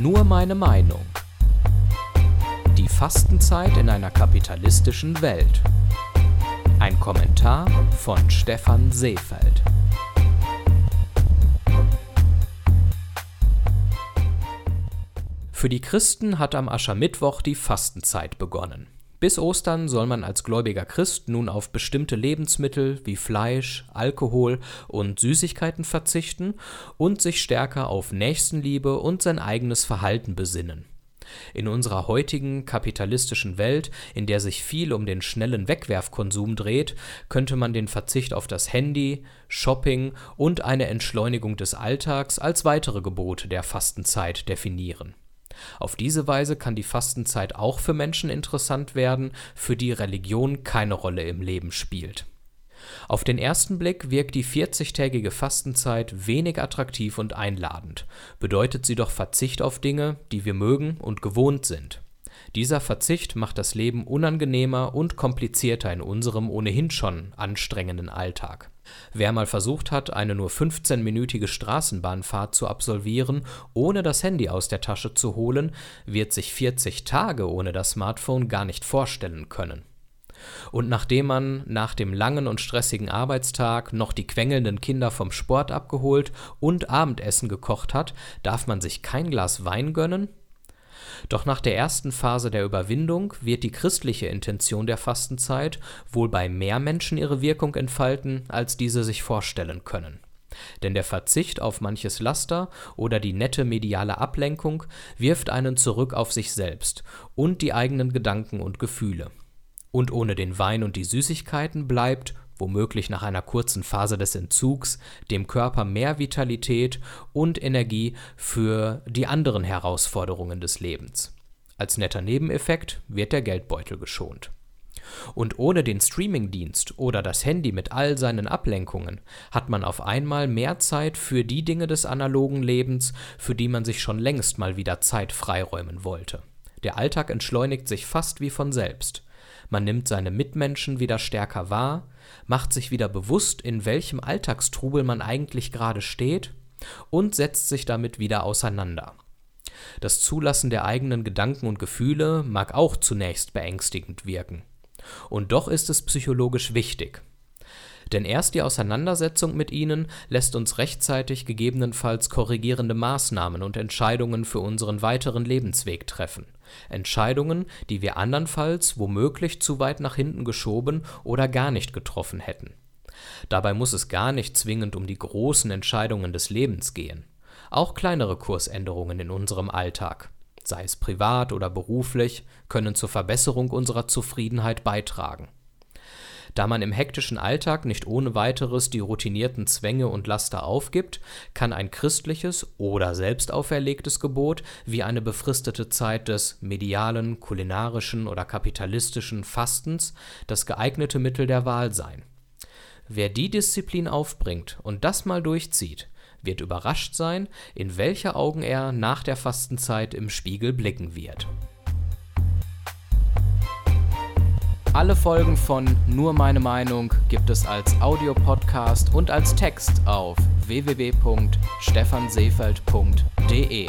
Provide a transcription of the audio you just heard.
Nur meine Meinung. Die Fastenzeit in einer kapitalistischen Welt. Ein Kommentar von Stefan Seefeld. Für die Christen hat am Aschermittwoch die Fastenzeit begonnen. Bis Ostern soll man als gläubiger Christ nun auf bestimmte Lebensmittel wie Fleisch, Alkohol und Süßigkeiten verzichten und sich stärker auf Nächstenliebe und sein eigenes Verhalten besinnen. In unserer heutigen kapitalistischen Welt, in der sich viel um den schnellen Wegwerfkonsum dreht, könnte man den Verzicht auf das Handy, Shopping und eine Entschleunigung des Alltags als weitere Gebote der Fastenzeit definieren. Auf diese Weise kann die Fastenzeit auch für Menschen interessant werden, für die Religion keine Rolle im Leben spielt. Auf den ersten Blick wirkt die 40-tägige Fastenzeit wenig attraktiv und einladend, bedeutet sie doch Verzicht auf Dinge, die wir mögen und gewohnt sind. Dieser Verzicht macht das Leben unangenehmer und komplizierter in unserem ohnehin schon anstrengenden Alltag. Wer mal versucht hat, eine nur 15-minütige Straßenbahnfahrt zu absolvieren, ohne das Handy aus der Tasche zu holen, wird sich 40 Tage ohne das Smartphone gar nicht vorstellen können. Und nachdem man nach dem langen und stressigen Arbeitstag noch die quengelnden Kinder vom Sport abgeholt und Abendessen gekocht hat, darf man sich kein Glas Wein gönnen? Doch nach der ersten Phase der Überwindung wird die christliche Intention der Fastenzeit wohl bei mehr Menschen ihre Wirkung entfalten, als diese sich vorstellen können. Denn der Verzicht auf manches Laster oder die nette mediale Ablenkung wirft einen zurück auf sich selbst und die eigenen Gedanken und Gefühle. Und ohne den Wein und die Süßigkeiten bleibt, womöglich nach einer kurzen Phase des Entzugs, dem Körper mehr Vitalität und Energie für die anderen Herausforderungen des Lebens. Als netter Nebeneffekt wird der Geldbeutel geschont. Und ohne den Streamingdienst oder das Handy mit all seinen Ablenkungen hat man auf einmal mehr Zeit für die Dinge des analogen Lebens, für die man sich schon längst mal wieder Zeit freiräumen wollte. Der Alltag entschleunigt sich fast wie von selbst. Man nimmt seine Mitmenschen wieder stärker wahr, macht sich wieder bewusst, in welchem Alltagstrubel man eigentlich gerade steht und setzt sich damit wieder auseinander. Das Zulassen der eigenen Gedanken und Gefühle mag auch zunächst beängstigend wirken. Und doch ist es psychologisch wichtig. Denn erst die Auseinandersetzung mit ihnen lässt uns rechtzeitig gegebenenfalls korrigierende Maßnahmen und Entscheidungen für unseren weiteren Lebensweg treffen. Entscheidungen, die wir andernfalls womöglich zu weit nach hinten geschoben oder gar nicht getroffen hätten. Dabei muss es gar nicht zwingend um die großen Entscheidungen des Lebens gehen. Auch kleinere Kursänderungen in unserem Alltag, sei es privat oder beruflich, können zur Verbesserung unserer Zufriedenheit beitragen. Da man im hektischen Alltag nicht ohne weiteres die routinierten Zwänge und Laster aufgibt, kann ein christliches oder selbst auferlegtes Gebot wie eine befristete Zeit des medialen, kulinarischen oder kapitalistischen Fastens das geeignete Mittel der Wahl sein. Wer die Disziplin aufbringt und das mal durchzieht, wird überrascht sein, in welche Augen er nach der Fastenzeit im Spiegel blicken wird. Alle Folgen von Nur meine Meinung gibt es als Audiopodcast und als Text auf www.stephanseefeld.de.